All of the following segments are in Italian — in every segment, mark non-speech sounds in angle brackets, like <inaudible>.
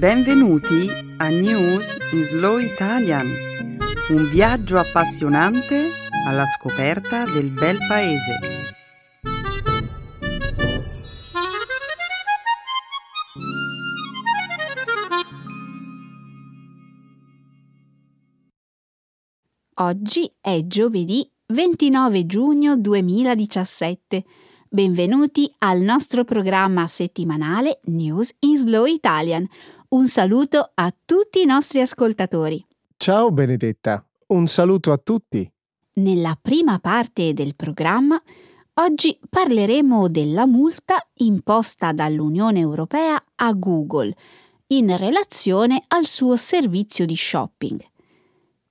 Benvenuti a News in Slow Italian, un viaggio appassionante alla scoperta del bel paese. Oggi è giovedì 29 giugno 2017. Benvenuti al nostro programma settimanale News in Slow Italian. Un saluto a tutti i nostri ascoltatori. Ciao Benedetta, un saluto a tutti. Nella prima parte del programma oggi parleremo della multa imposta dall'Unione Europea a Google in relazione al suo servizio di shopping.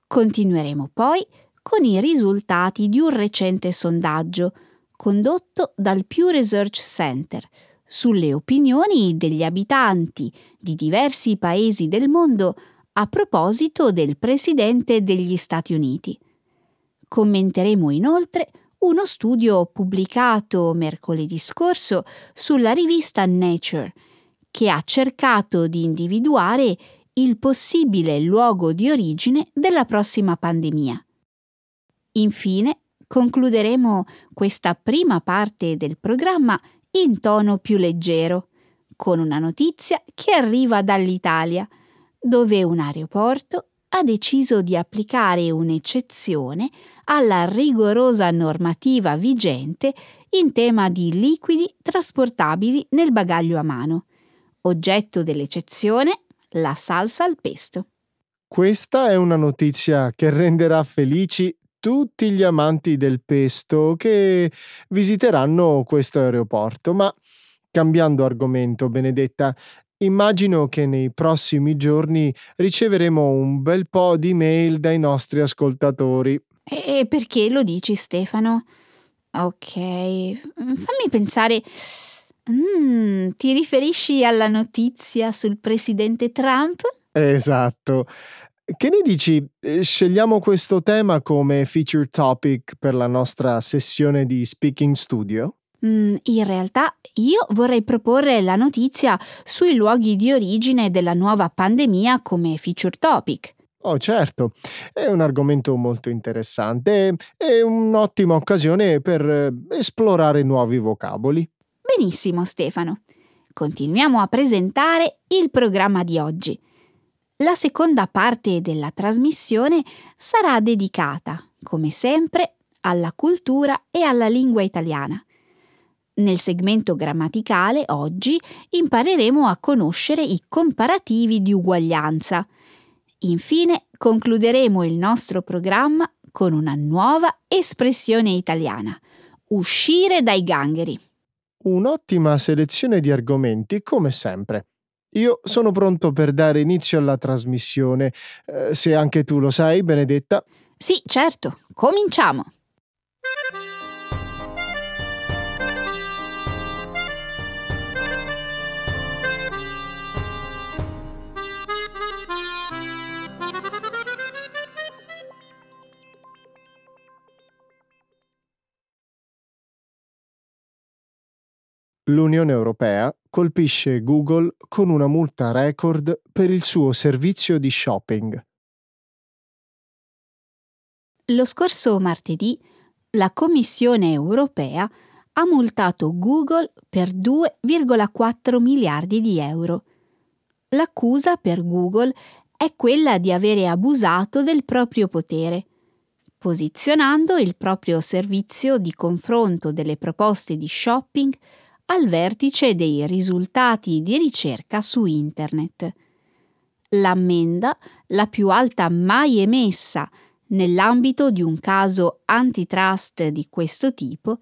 Continueremo poi con i risultati di un recente sondaggio condotto dal Pew Research Center sulle opinioni degli abitanti di diversi paesi del mondo a proposito del Presidente degli Stati Uniti. Commenteremo inoltre uno studio pubblicato mercoledì scorso sulla rivista Nature, che ha cercato di individuare il possibile luogo di origine della prossima pandemia. Infine, concluderemo questa prima parte del programma in tono più leggero, con una notizia che arriva dall'Italia, dove un aeroporto ha deciso di applicare un'eccezione alla rigorosa normativa vigente in tema di liquidi trasportabili nel bagaglio a mano. Oggetto dell'eccezione la salsa al pesto. Questa è una notizia che renderà felici tutti gli amanti del pesto che visiteranno questo aeroporto. Ma cambiando argomento, Benedetta, immagino che nei prossimi giorni riceveremo un bel po' di mail dai nostri ascoltatori. E perché lo dici, Stefano? Ok, fammi pensare. Mm, ti riferisci alla notizia sul presidente Trump? Esatto. Che ne dici? Eh, scegliamo questo tema come feature topic per la nostra sessione di Speaking Studio? Mm, in realtà io vorrei proporre la notizia sui luoghi di origine della nuova pandemia come feature topic. Oh certo, è un argomento molto interessante e un'ottima occasione per eh, esplorare nuovi vocaboli. Benissimo Stefano. Continuiamo a presentare il programma di oggi. La seconda parte della trasmissione sarà dedicata, come sempre, alla cultura e alla lingua italiana. Nel segmento grammaticale oggi impareremo a conoscere i comparativi di uguaglianza. Infine concluderemo il nostro programma con una nuova espressione italiana, uscire dai gangheri. Un'ottima selezione di argomenti, come sempre. Io sono pronto per dare inizio alla trasmissione. Eh, se anche tu lo sai, Benedetta. Sì, certo. Cominciamo. L'Unione Europea colpisce Google con una multa record per il suo servizio di shopping. Lo scorso martedì la Commissione europea ha multato Google per 2,4 miliardi di euro. L'accusa per Google è quella di avere abusato del proprio potere, posizionando il proprio servizio di confronto delle proposte di shopping al vertice dei risultati di ricerca su Internet. L'ammenda, la più alta mai emessa nell'ambito di un caso antitrust di questo tipo,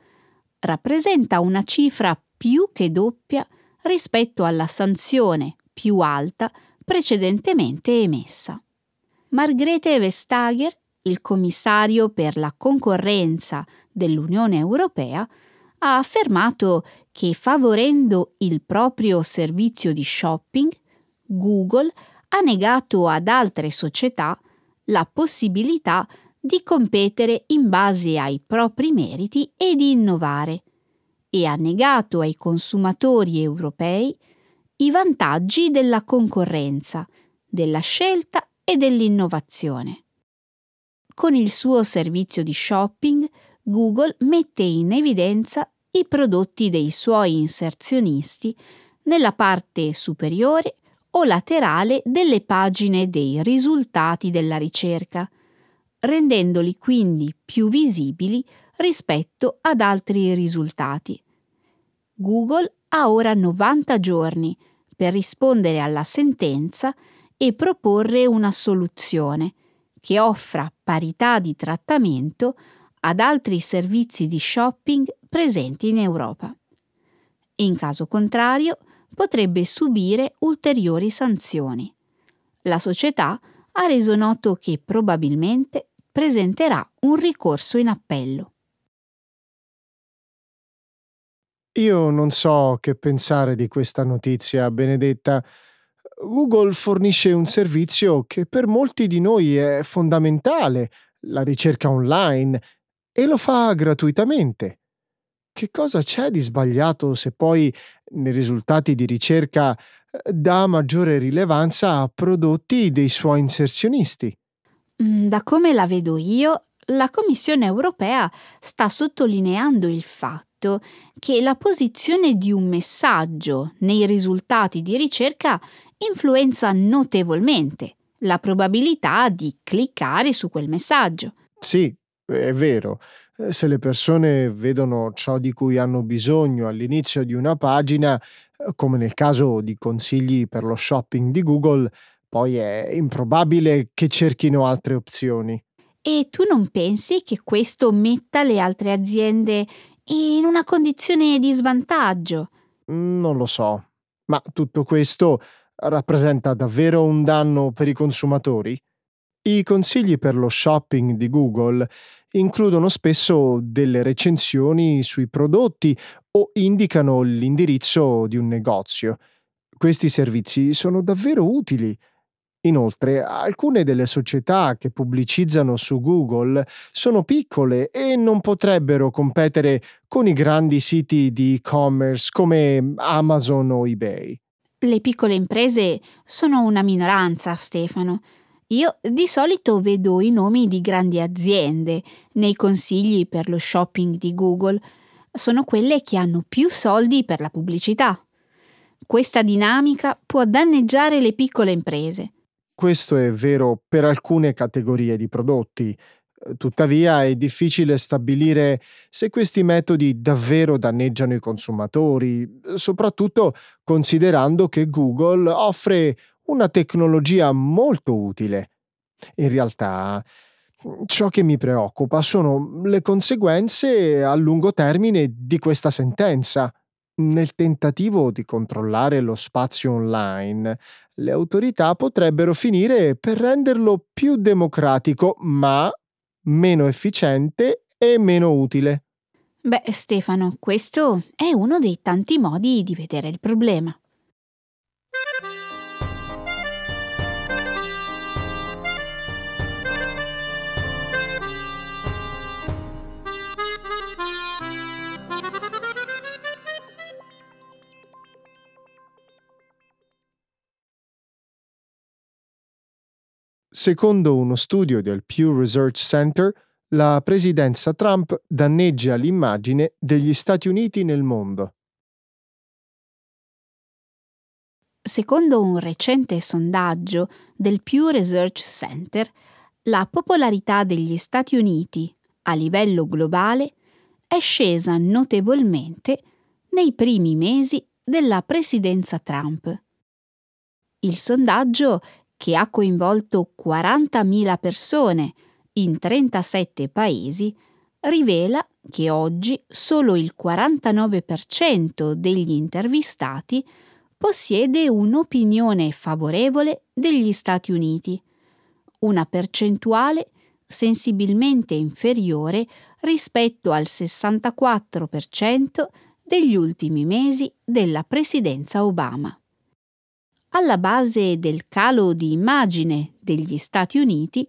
rappresenta una cifra più che doppia rispetto alla sanzione più alta precedentemente emessa. Margrethe Vestager, il commissario per la concorrenza dell'Unione Europea, ha affermato che favorendo il proprio servizio di shopping, Google ha negato ad altre società la possibilità di competere in base ai propri meriti e di innovare e ha negato ai consumatori europei i vantaggi della concorrenza, della scelta e dell'innovazione. Con il suo servizio di shopping, Google mette in evidenza i prodotti dei suoi inserzionisti nella parte superiore o laterale delle pagine dei risultati della ricerca, rendendoli quindi più visibili rispetto ad altri risultati. Google ha ora 90 giorni per rispondere alla sentenza e proporre una soluzione che offra parità di trattamento ad altri servizi di shopping presenti in Europa. In caso contrario, potrebbe subire ulteriori sanzioni. La società ha reso noto che probabilmente presenterà un ricorso in appello. Io non so che pensare di questa notizia, Benedetta. Google fornisce un servizio che per molti di noi è fondamentale, la ricerca online, e lo fa gratuitamente. Che cosa c'è di sbagliato se poi nei risultati di ricerca eh, dà maggiore rilevanza a prodotti dei suoi inserzionisti? Mm, da come la vedo io, la Commissione europea sta sottolineando il fatto che la posizione di un messaggio nei risultati di ricerca influenza notevolmente la probabilità di cliccare su quel messaggio. Sì, è vero. Eh, se le persone vedono ciò di cui hanno bisogno all'inizio di una pagina, eh, come nel caso di consigli per lo shopping di Google, poi è improbabile che cerchino altre opzioni. E tu non pensi che questo metta le altre aziende in una condizione di svantaggio? Non lo so, ma tutto questo rappresenta davvero un danno per i consumatori? I consigli per lo shopping di Google includono spesso delle recensioni sui prodotti o indicano l'indirizzo di un negozio. Questi servizi sono davvero utili. Inoltre, alcune delle società che pubblicizzano su Google sono piccole e non potrebbero competere con i grandi siti di e-commerce come Amazon o eBay. Le piccole imprese sono una minoranza, Stefano. Io di solito vedo i nomi di grandi aziende nei consigli per lo shopping di Google. Sono quelle che hanno più soldi per la pubblicità. Questa dinamica può danneggiare le piccole imprese. Questo è vero per alcune categorie di prodotti. Tuttavia è difficile stabilire se questi metodi davvero danneggiano i consumatori, soprattutto considerando che Google offre una tecnologia molto utile. In realtà, ciò che mi preoccupa sono le conseguenze a lungo termine di questa sentenza. Nel tentativo di controllare lo spazio online, le autorità potrebbero finire per renderlo più democratico, ma meno efficiente e meno utile. Beh, Stefano, questo è uno dei tanti modi di vedere il problema. Secondo uno studio del Pew Research Center, la presidenza Trump danneggia l'immagine degli Stati Uniti nel mondo. Secondo un recente sondaggio del Pew Research Center, la popolarità degli Stati Uniti a livello globale è scesa notevolmente nei primi mesi della presidenza Trump. Il sondaggio che ha coinvolto 40.000 persone in 37 paesi, rivela che oggi solo il 49% degli intervistati possiede un'opinione favorevole degli Stati Uniti, una percentuale sensibilmente inferiore rispetto al 64% degli ultimi mesi della presidenza Obama alla base del calo di immagine degli Stati Uniti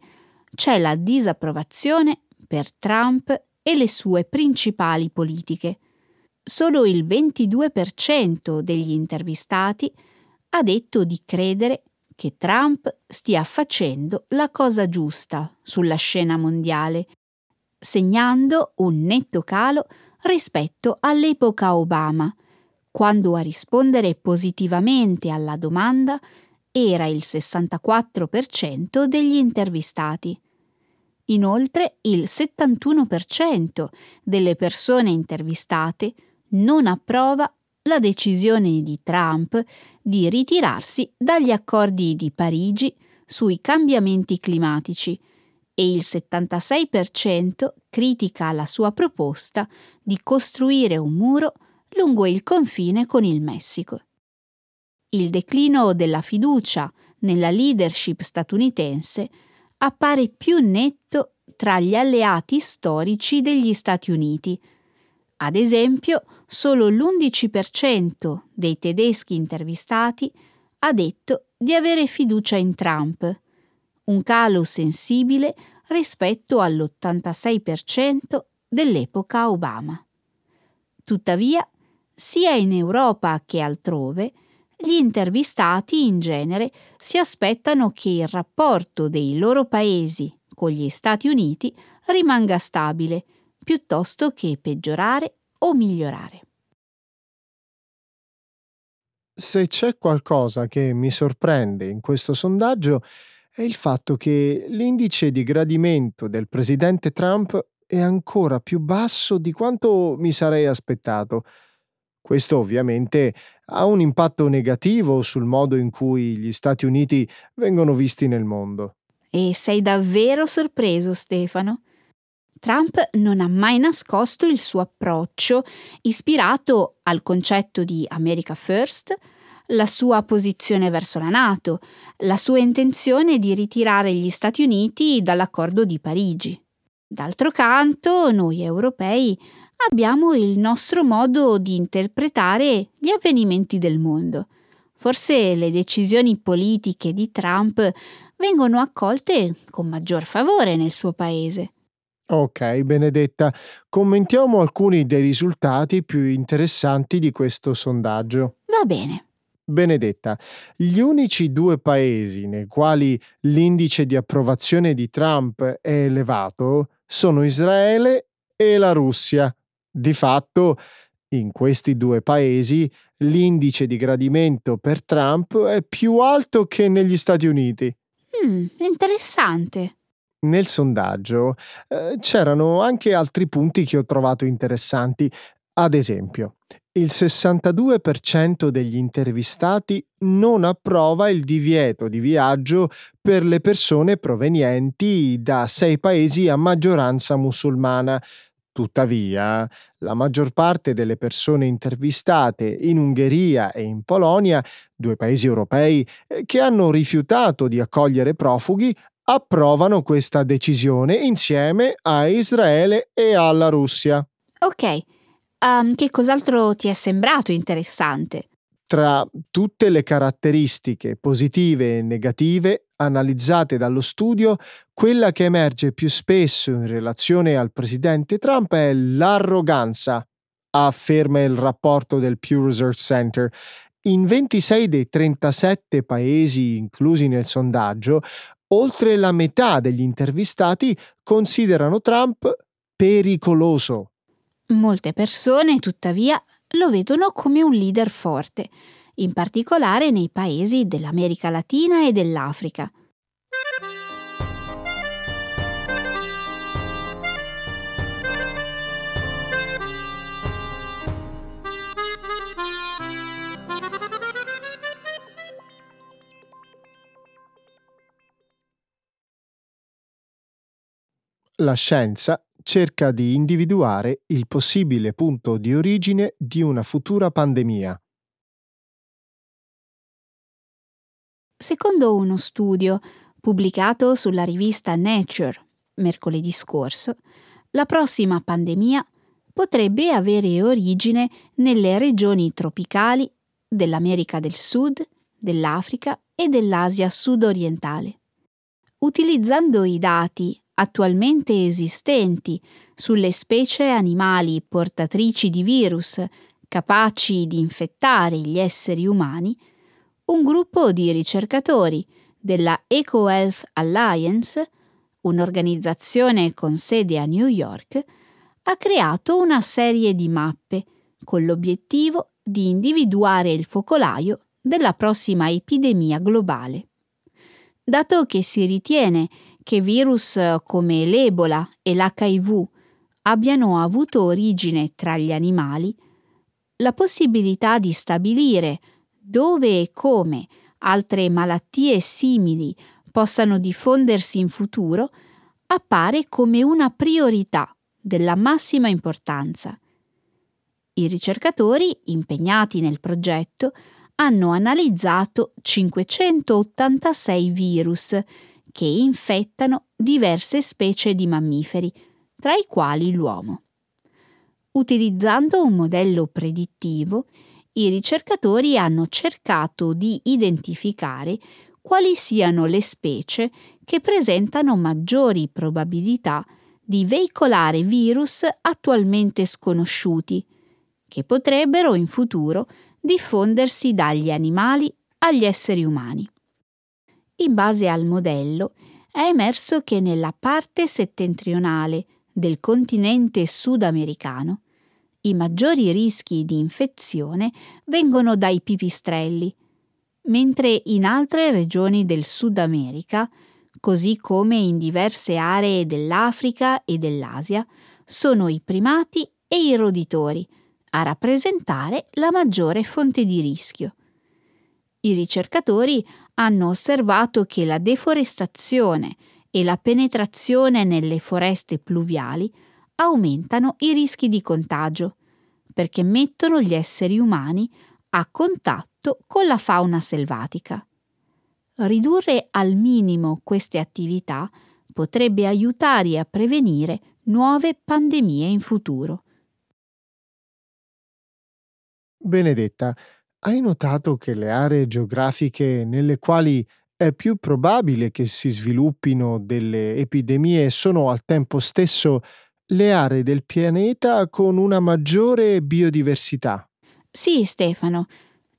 c'è la disapprovazione per Trump e le sue principali politiche. Solo il 22% degli intervistati ha detto di credere che Trump stia facendo la cosa giusta sulla scena mondiale, segnando un netto calo rispetto all'epoca Obama, quando a rispondere positivamente alla domanda era il 64% degli intervistati. Inoltre il 71% delle persone intervistate non approva la decisione di Trump di ritirarsi dagli accordi di Parigi sui cambiamenti climatici e il 76% critica la sua proposta di costruire un muro lungo il confine con il Messico. Il declino della fiducia nella leadership statunitense appare più netto tra gli alleati storici degli Stati Uniti, ad esempio, solo l'11% dei tedeschi intervistati ha detto di avere fiducia in Trump, un calo sensibile rispetto all'86% dell'epoca Obama. Tuttavia, sia in Europa che altrove, gli intervistati in genere si aspettano che il rapporto dei loro paesi con gli Stati Uniti rimanga stabile piuttosto che peggiorare o migliorare. Se c'è qualcosa che mi sorprende in questo sondaggio è il fatto che l'indice di gradimento del presidente Trump è ancora più basso di quanto mi sarei aspettato. Questo ovviamente ha un impatto negativo sul modo in cui gli Stati Uniti vengono visti nel mondo. E sei davvero sorpreso, Stefano? Trump non ha mai nascosto il suo approccio, ispirato al concetto di America First, la sua posizione verso la Nato, la sua intenzione di ritirare gli Stati Uniti dall'accordo di Parigi. D'altro canto, noi europei abbiamo il nostro modo di interpretare gli avvenimenti del mondo. Forse le decisioni politiche di Trump vengono accolte con maggior favore nel suo paese. Ok, Benedetta, commentiamo alcuni dei risultati più interessanti di questo sondaggio. Va bene. Benedetta, gli unici due paesi nei quali l'indice di approvazione di Trump è elevato sono Israele e la Russia. Di fatto, in questi due paesi l'indice di gradimento per Trump è più alto che negli Stati Uniti. Mm, interessante. Nel sondaggio eh, c'erano anche altri punti che ho trovato interessanti. Ad esempio, il 62% degli intervistati non approva il divieto di viaggio per le persone provenienti da sei paesi a maggioranza musulmana. Tuttavia, la maggior parte delle persone intervistate in Ungheria e in Polonia, due paesi europei eh, che hanno rifiutato di accogliere profughi, approvano questa decisione insieme a Israele e alla Russia. Ok, um, che cos'altro ti è sembrato interessante? Tra tutte le caratteristiche positive e negative analizzate dallo studio, quella che emerge più spesso in relazione al presidente Trump è l'arroganza, afferma il rapporto del Pew Research Center. In 26 dei 37 paesi inclusi nel sondaggio, oltre la metà degli intervistati considerano Trump pericoloso. Molte persone, tuttavia, lo vedono come un leader forte, in particolare nei paesi dell'America Latina e dell'Africa. La scienza cerca di individuare il possibile punto di origine di una futura pandemia. Secondo uno studio pubblicato sulla rivista Nature mercoledì scorso, la prossima pandemia potrebbe avere origine nelle regioni tropicali dell'America del Sud, dell'Africa e dell'Asia sud-orientale. Utilizzando i dati attualmente esistenti sulle specie animali portatrici di virus capaci di infettare gli esseri umani, un gruppo di ricercatori della EcoHealth Alliance, un'organizzazione con sede a New York, ha creato una serie di mappe con l'obiettivo di individuare il focolaio della prossima epidemia globale. Dato che si ritiene che virus come l'Ebola e l'HIV abbiano avuto origine tra gli animali, la possibilità di stabilire dove e come altre malattie simili possano diffondersi in futuro appare come una priorità della massima importanza. I ricercatori impegnati nel progetto hanno analizzato 586 virus che infettano diverse specie di mammiferi, tra i quali l'uomo. Utilizzando un modello predittivo, i ricercatori hanno cercato di identificare quali siano le specie che presentano maggiori probabilità di veicolare virus attualmente sconosciuti, che potrebbero in futuro diffondersi dagli animali agli esseri umani. In base al modello è emerso che nella parte settentrionale del continente sudamericano i maggiori rischi di infezione vengono dai pipistrelli, mentre in altre regioni del Sud America, così come in diverse aree dell'Africa e dell'Asia, sono i primati e i roditori a rappresentare la maggiore fonte di rischio. I ricercatori hanno osservato che la deforestazione e la penetrazione nelle foreste pluviali aumentano i rischi di contagio, perché mettono gli esseri umani a contatto con la fauna selvatica. Ridurre al minimo queste attività potrebbe aiutare a prevenire nuove pandemie in futuro. Benedetta, hai notato che le aree geografiche nelle quali è più probabile che si sviluppino delle epidemie sono al tempo stesso le aree del pianeta con una maggiore biodiversità. Sì, Stefano.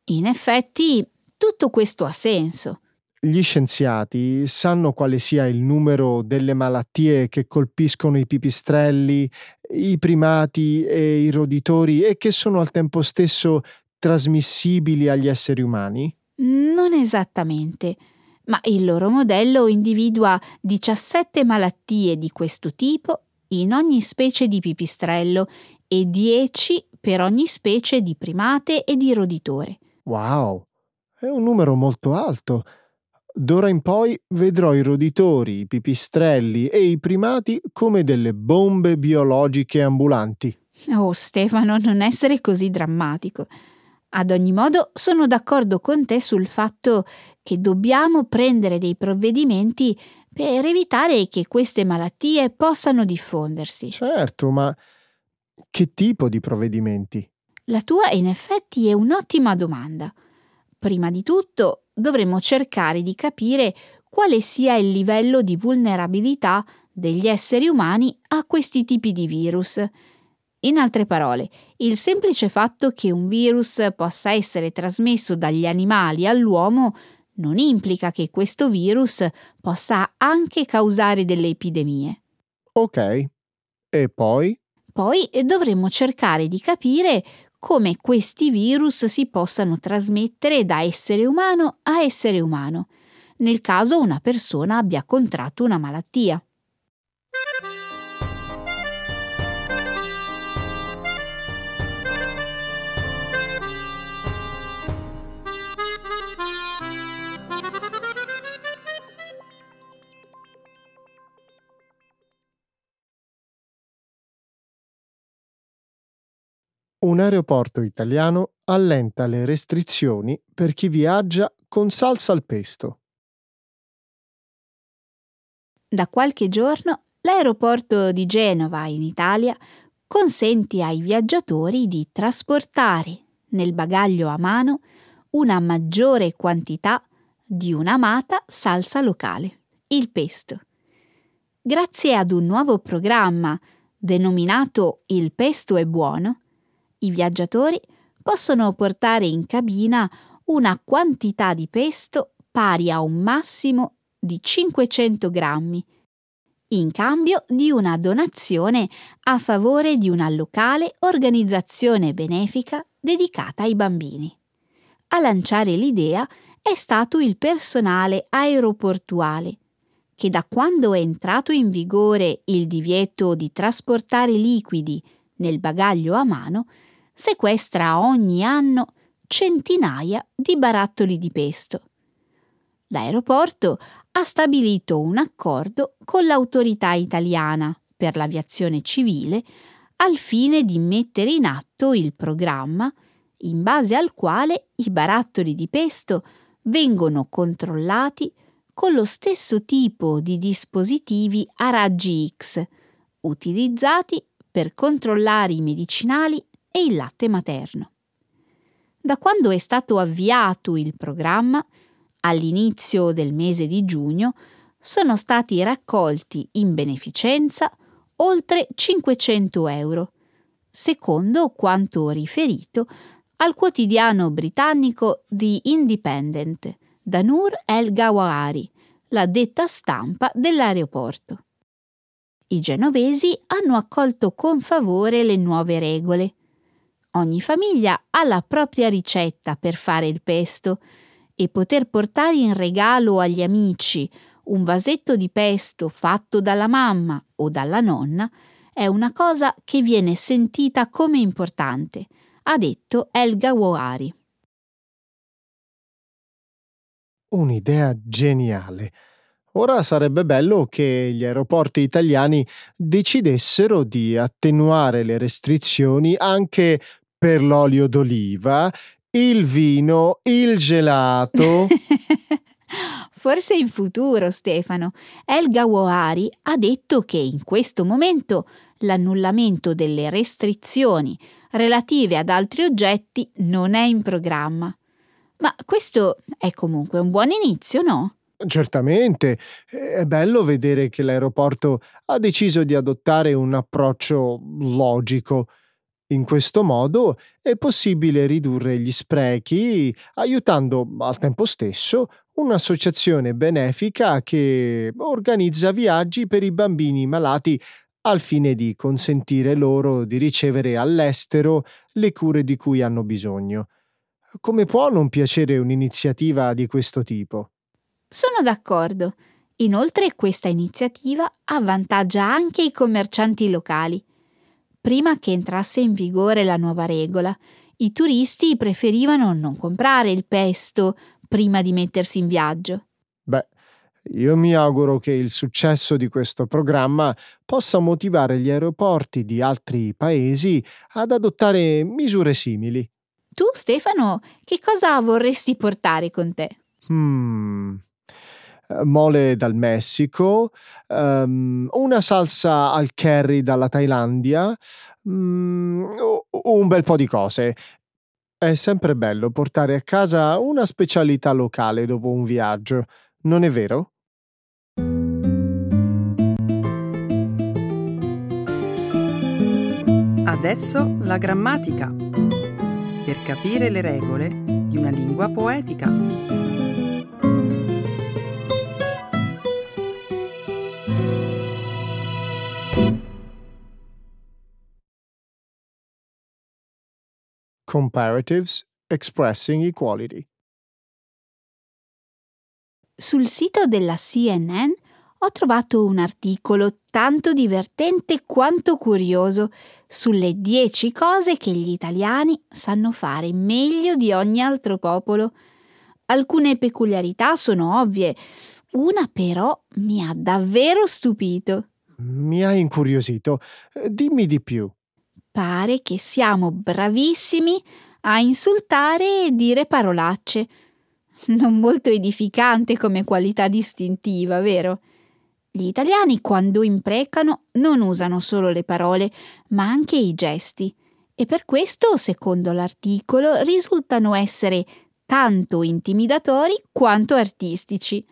In effetti, tutto questo ha senso. Gli scienziati sanno quale sia il numero delle malattie che colpiscono i pipistrelli, i primati e i roditori e che sono al tempo stesso trasmissibili agli esseri umani? Non esattamente, ma il loro modello individua 17 malattie di questo tipo in ogni specie di pipistrello e 10 per ogni specie di primate e di roditore. Wow, è un numero molto alto. D'ora in poi vedrò i roditori, i pipistrelli e i primati come delle bombe biologiche ambulanti. Oh Stefano, non essere così drammatico. Ad ogni modo, sono d'accordo con te sul fatto che dobbiamo prendere dei provvedimenti per evitare che queste malattie possano diffondersi. Certo, ma che tipo di provvedimenti? La tua in effetti è un'ottima domanda. Prima di tutto dovremmo cercare di capire quale sia il livello di vulnerabilità degli esseri umani a questi tipi di virus. In altre parole, il semplice fatto che un virus possa essere trasmesso dagli animali all'uomo non implica che questo virus possa anche causare delle epidemie. Ok. E poi? Poi dovremmo cercare di capire come questi virus si possano trasmettere da essere umano a essere umano, nel caso una persona abbia contratto una malattia. Un aeroporto italiano allenta le restrizioni per chi viaggia con salsa al pesto. Da qualche giorno l'aeroporto di Genova in Italia consente ai viaggiatori di trasportare nel bagaglio a mano una maggiore quantità di un'amata salsa locale, il pesto. Grazie ad un nuovo programma denominato Il pesto è buono, i viaggiatori possono portare in cabina una quantità di pesto pari a un massimo di 500 grammi, in cambio di una donazione a favore di una locale organizzazione benefica dedicata ai bambini. A lanciare l'idea è stato il personale aeroportuale, che da quando è entrato in vigore il divieto di trasportare liquidi nel bagaglio a mano, sequestra ogni anno centinaia di barattoli di pesto. L'aeroporto ha stabilito un accordo con l'autorità italiana per l'aviazione civile al fine di mettere in atto il programma in base al quale i barattoli di pesto vengono controllati con lo stesso tipo di dispositivi a raggi X utilizzati per controllare i medicinali e il latte materno. Da quando è stato avviato il programma, all'inizio del mese di giugno, sono stati raccolti in beneficenza oltre 500 euro, secondo quanto riferito al quotidiano britannico The Independent da Nur El Gawahari, la detta stampa dell'aeroporto. I genovesi hanno accolto con favore le nuove regole. Ogni famiglia ha la propria ricetta per fare il pesto e poter portare in regalo agli amici un vasetto di pesto fatto dalla mamma o dalla nonna è una cosa che viene sentita come importante, ha detto Elga Wawari. Un'idea geniale. Ora sarebbe bello che gli aeroporti italiani decidessero di attenuare le restrizioni anche per l'olio d'oliva, il vino, il gelato. <laughs> Forse in futuro, Stefano. El Gawahari ha detto che in questo momento l'annullamento delle restrizioni relative ad altri oggetti non è in programma. Ma questo è comunque un buon inizio, no? Certamente, è bello vedere che l'aeroporto ha deciso di adottare un approccio logico. In questo modo è possibile ridurre gli sprechi, aiutando al tempo stesso un'associazione benefica che organizza viaggi per i bambini malati al fine di consentire loro di ricevere all'estero le cure di cui hanno bisogno. Come può non piacere un'iniziativa di questo tipo? Sono d'accordo. Inoltre questa iniziativa avvantaggia anche i commercianti locali prima che entrasse in vigore la nuova regola. I turisti preferivano non comprare il pesto prima di mettersi in viaggio. Beh, io mi auguro che il successo di questo programma possa motivare gli aeroporti di altri paesi ad adottare misure simili. Tu, Stefano, che cosa vorresti portare con te? Hmm. Eh, mole dal Messico, um, una salsa al curry dalla Thailandia, um, un bel po' di cose. È sempre bello portare a casa una specialità locale dopo un viaggio, non è vero? Adesso la grammatica. Per capire le regole di una lingua poetica. Comparatives Expressing Equality. Sul sito della CNN ho trovato un articolo tanto divertente quanto curioso sulle 10 cose che gli italiani sanno fare meglio di ogni altro popolo. Alcune peculiarità sono ovvie, una però mi ha davvero stupito. Mi ha incuriosito. Dimmi di più pare che siamo bravissimi a insultare e dire parolacce. Non molto edificante come qualità distintiva, vero? Gli italiani quando imprecano non usano solo le parole, ma anche i gesti. E per questo, secondo l'articolo, risultano essere tanto intimidatori quanto artistici.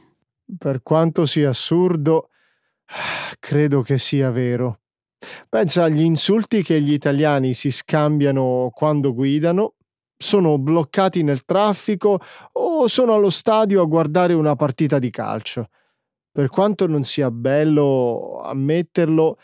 Per quanto sia assurdo, <sighs> credo che sia vero. Pensa agli insulti che gli italiani si scambiano quando guidano, sono bloccati nel traffico o sono allo stadio a guardare una partita di calcio. Per quanto non sia bello ammetterlo,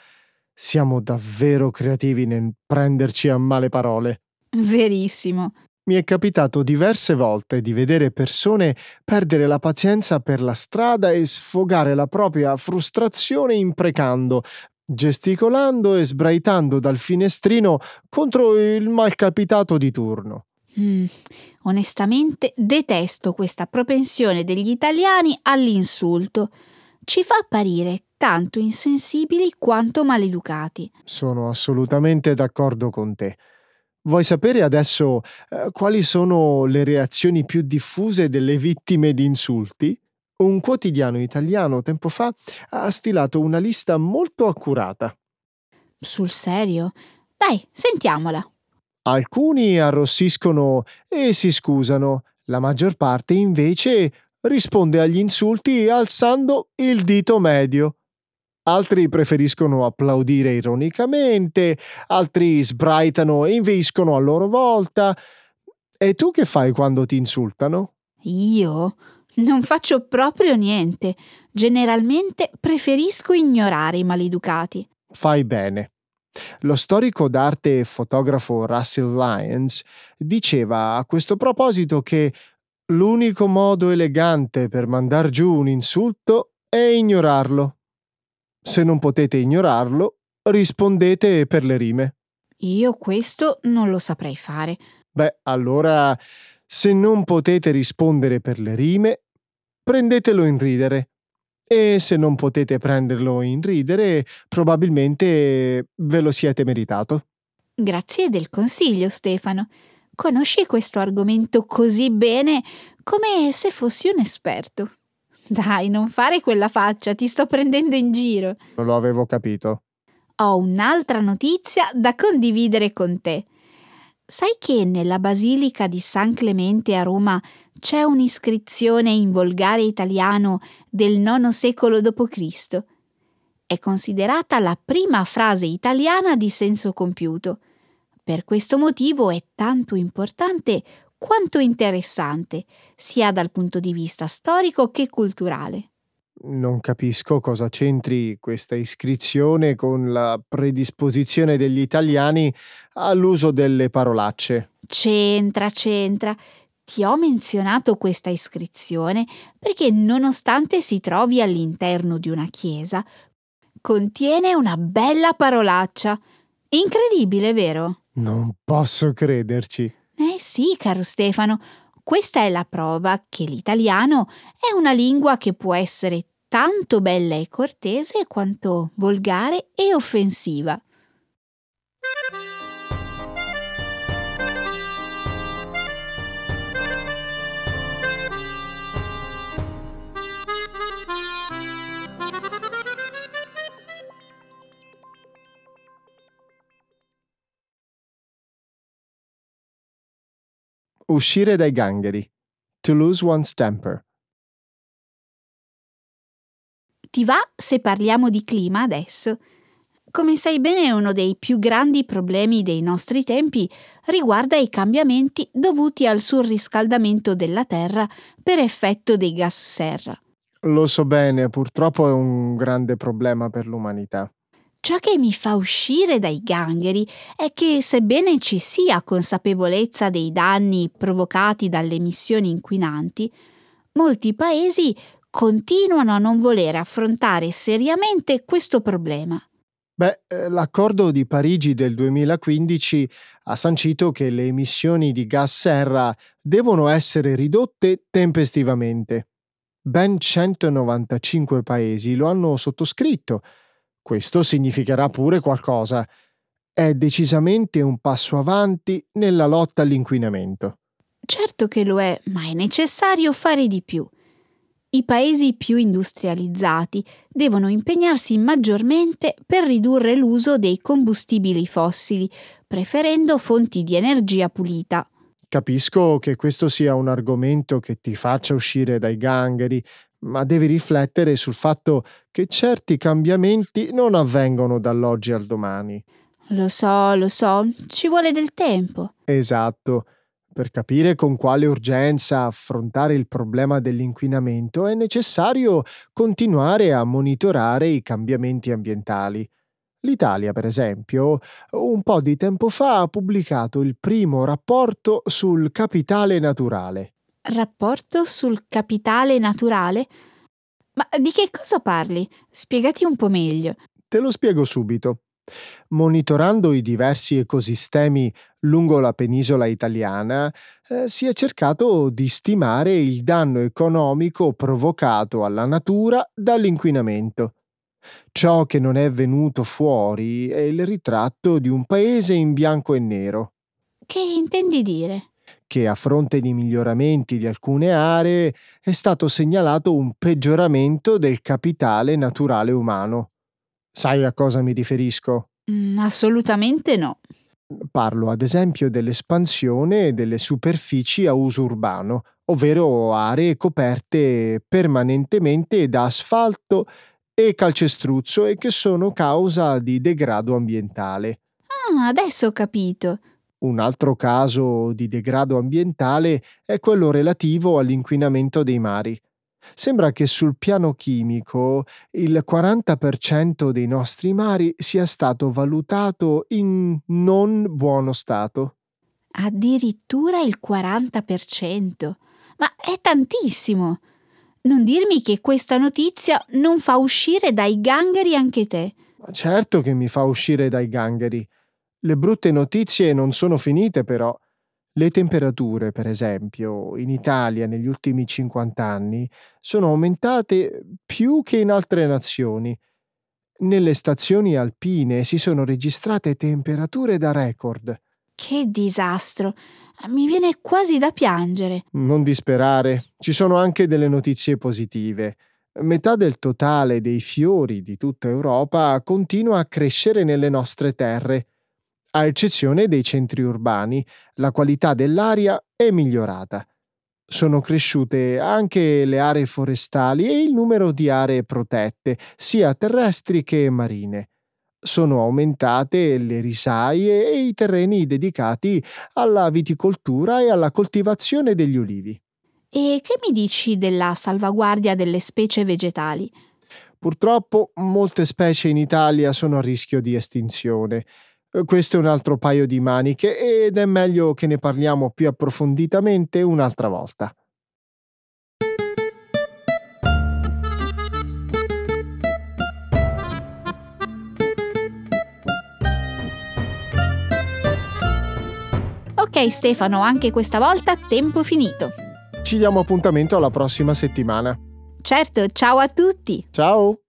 siamo davvero creativi nel prenderci a male parole. Verissimo. Mi è capitato diverse volte di vedere persone perdere la pazienza per la strada e sfogare la propria frustrazione imprecando, gesticolando e sbraitando dal finestrino contro il malcapitato di turno. Mm, onestamente detesto questa propensione degli italiani all'insulto. Ci fa apparire tanto insensibili quanto maleducati. Sono assolutamente d'accordo con te. Vuoi sapere adesso eh, quali sono le reazioni più diffuse delle vittime di insulti? Un quotidiano italiano tempo fa ha stilato una lista molto accurata. Sul serio? Dai, sentiamola. Alcuni arrossiscono e si scusano, la maggior parte invece risponde agli insulti alzando il dito medio. Altri preferiscono applaudire ironicamente, altri sbraitano e inveiscono a loro volta. E tu che fai quando ti insultano? Io? Non faccio proprio niente. Generalmente preferisco ignorare i maleducati. Fai bene. Lo storico d'arte e fotografo Russell Lyons diceva a questo proposito che l'unico modo elegante per mandar giù un insulto è ignorarlo. Se non potete ignorarlo, rispondete per le rime. Io questo non lo saprei fare. Beh, allora, se non potete rispondere per le rime, prendetelo in ridere e se non potete prenderlo in ridere, probabilmente ve lo siete meritato. Grazie del consiglio, Stefano. Conosci questo argomento così bene come se fossi un esperto. Dai, non fare quella faccia, ti sto prendendo in giro. Non lo avevo capito. Ho un'altra notizia da condividere con te. Sai che nella Basilica di San Clemente a Roma c'è un'iscrizione in volgare italiano del IX secolo d.C. È considerata la prima frase italiana di senso compiuto. Per questo motivo è tanto importante quanto interessante, sia dal punto di vista storico che culturale. Non capisco cosa c'entri questa iscrizione con la predisposizione degli italiani all'uso delle parolacce. C'entra, c'entra. Ti ho menzionato questa iscrizione perché, nonostante si trovi all'interno di una chiesa, contiene una bella parolaccia. Incredibile, vero? Non posso crederci. Eh sì, caro Stefano, questa è la prova che l'italiano è una lingua che può essere tanto bella e cortese quanto volgare e offensiva. Uscire dai gangheri. To lose one's temper. Ti va se parliamo di clima adesso? Come sai bene, uno dei più grandi problemi dei nostri tempi riguarda i cambiamenti dovuti al surriscaldamento della Terra per effetto dei gas serra. Lo so bene, purtroppo è un grande problema per l'umanità. Ciò che mi fa uscire dai gangheri è che, sebbene ci sia consapevolezza dei danni provocati dalle emissioni inquinanti, molti paesi continuano a non volere affrontare seriamente questo problema. Beh, eh, l'accordo di Parigi del 2015 ha sancito che le emissioni di gas serra devono essere ridotte tempestivamente. Ben 195 paesi lo hanno sottoscritto questo significherà pure qualcosa. È decisamente un passo avanti nella lotta all'inquinamento. Certo che lo è, ma è necessario fare di più. I paesi più industrializzati devono impegnarsi maggiormente per ridurre l'uso dei combustibili fossili, preferendo fonti di energia pulita. Capisco che questo sia un argomento che ti faccia uscire dai gangheri, ma devi riflettere sul fatto che certi cambiamenti non avvengono dall'oggi al domani. Lo so, lo so, ci vuole del tempo. Esatto. Per capire con quale urgenza affrontare il problema dell'inquinamento è necessario continuare a monitorare i cambiamenti ambientali. L'Italia, per esempio, un po' di tempo fa ha pubblicato il primo rapporto sul capitale naturale. Rapporto sul capitale naturale? Ma di che cosa parli? Spiegati un po' meglio. Te lo spiego subito. Monitorando i diversi ecosistemi lungo la penisola italiana, eh, si è cercato di stimare il danno economico provocato alla natura dall'inquinamento. Ciò che non è venuto fuori è il ritratto di un paese in bianco e nero. Che intendi dire? Che a fronte di miglioramenti di alcune aree è stato segnalato un peggioramento del capitale naturale umano. Sai a cosa mi riferisco? Mm, assolutamente no. Parlo ad esempio dell'espansione delle superfici a uso urbano, ovvero aree coperte permanentemente da asfalto e calcestruzzo e che sono causa di degrado ambientale. Ah, adesso ho capito. Un altro caso di degrado ambientale è quello relativo all'inquinamento dei mari. Sembra che sul piano chimico il 40% dei nostri mari sia stato valutato in non buono stato. Addirittura il 40%. Ma è tantissimo. Non dirmi che questa notizia non fa uscire dai gangheri anche te. Ma certo che mi fa uscire dai gangheri. Le brutte notizie non sono finite però. Le temperature, per esempio, in Italia negli ultimi 50 anni sono aumentate più che in altre nazioni. Nelle stazioni alpine si sono registrate temperature da record. Che disastro! Mi viene quasi da piangere. Non disperare, ci sono anche delle notizie positive. Metà del totale dei fiori di tutta Europa continua a crescere nelle nostre terre a eccezione dei centri urbani, la qualità dell'aria è migliorata. Sono cresciute anche le aree forestali e il numero di aree protette, sia terrestri che marine. Sono aumentate le risaie e i terreni dedicati alla viticoltura e alla coltivazione degli olivi. E che mi dici della salvaguardia delle specie vegetali? Purtroppo molte specie in Italia sono a rischio di estinzione. Questo è un altro paio di maniche ed è meglio che ne parliamo più approfonditamente un'altra volta. Ok Stefano, anche questa volta tempo finito. Ci diamo appuntamento alla prossima settimana. Certo, ciao a tutti. Ciao.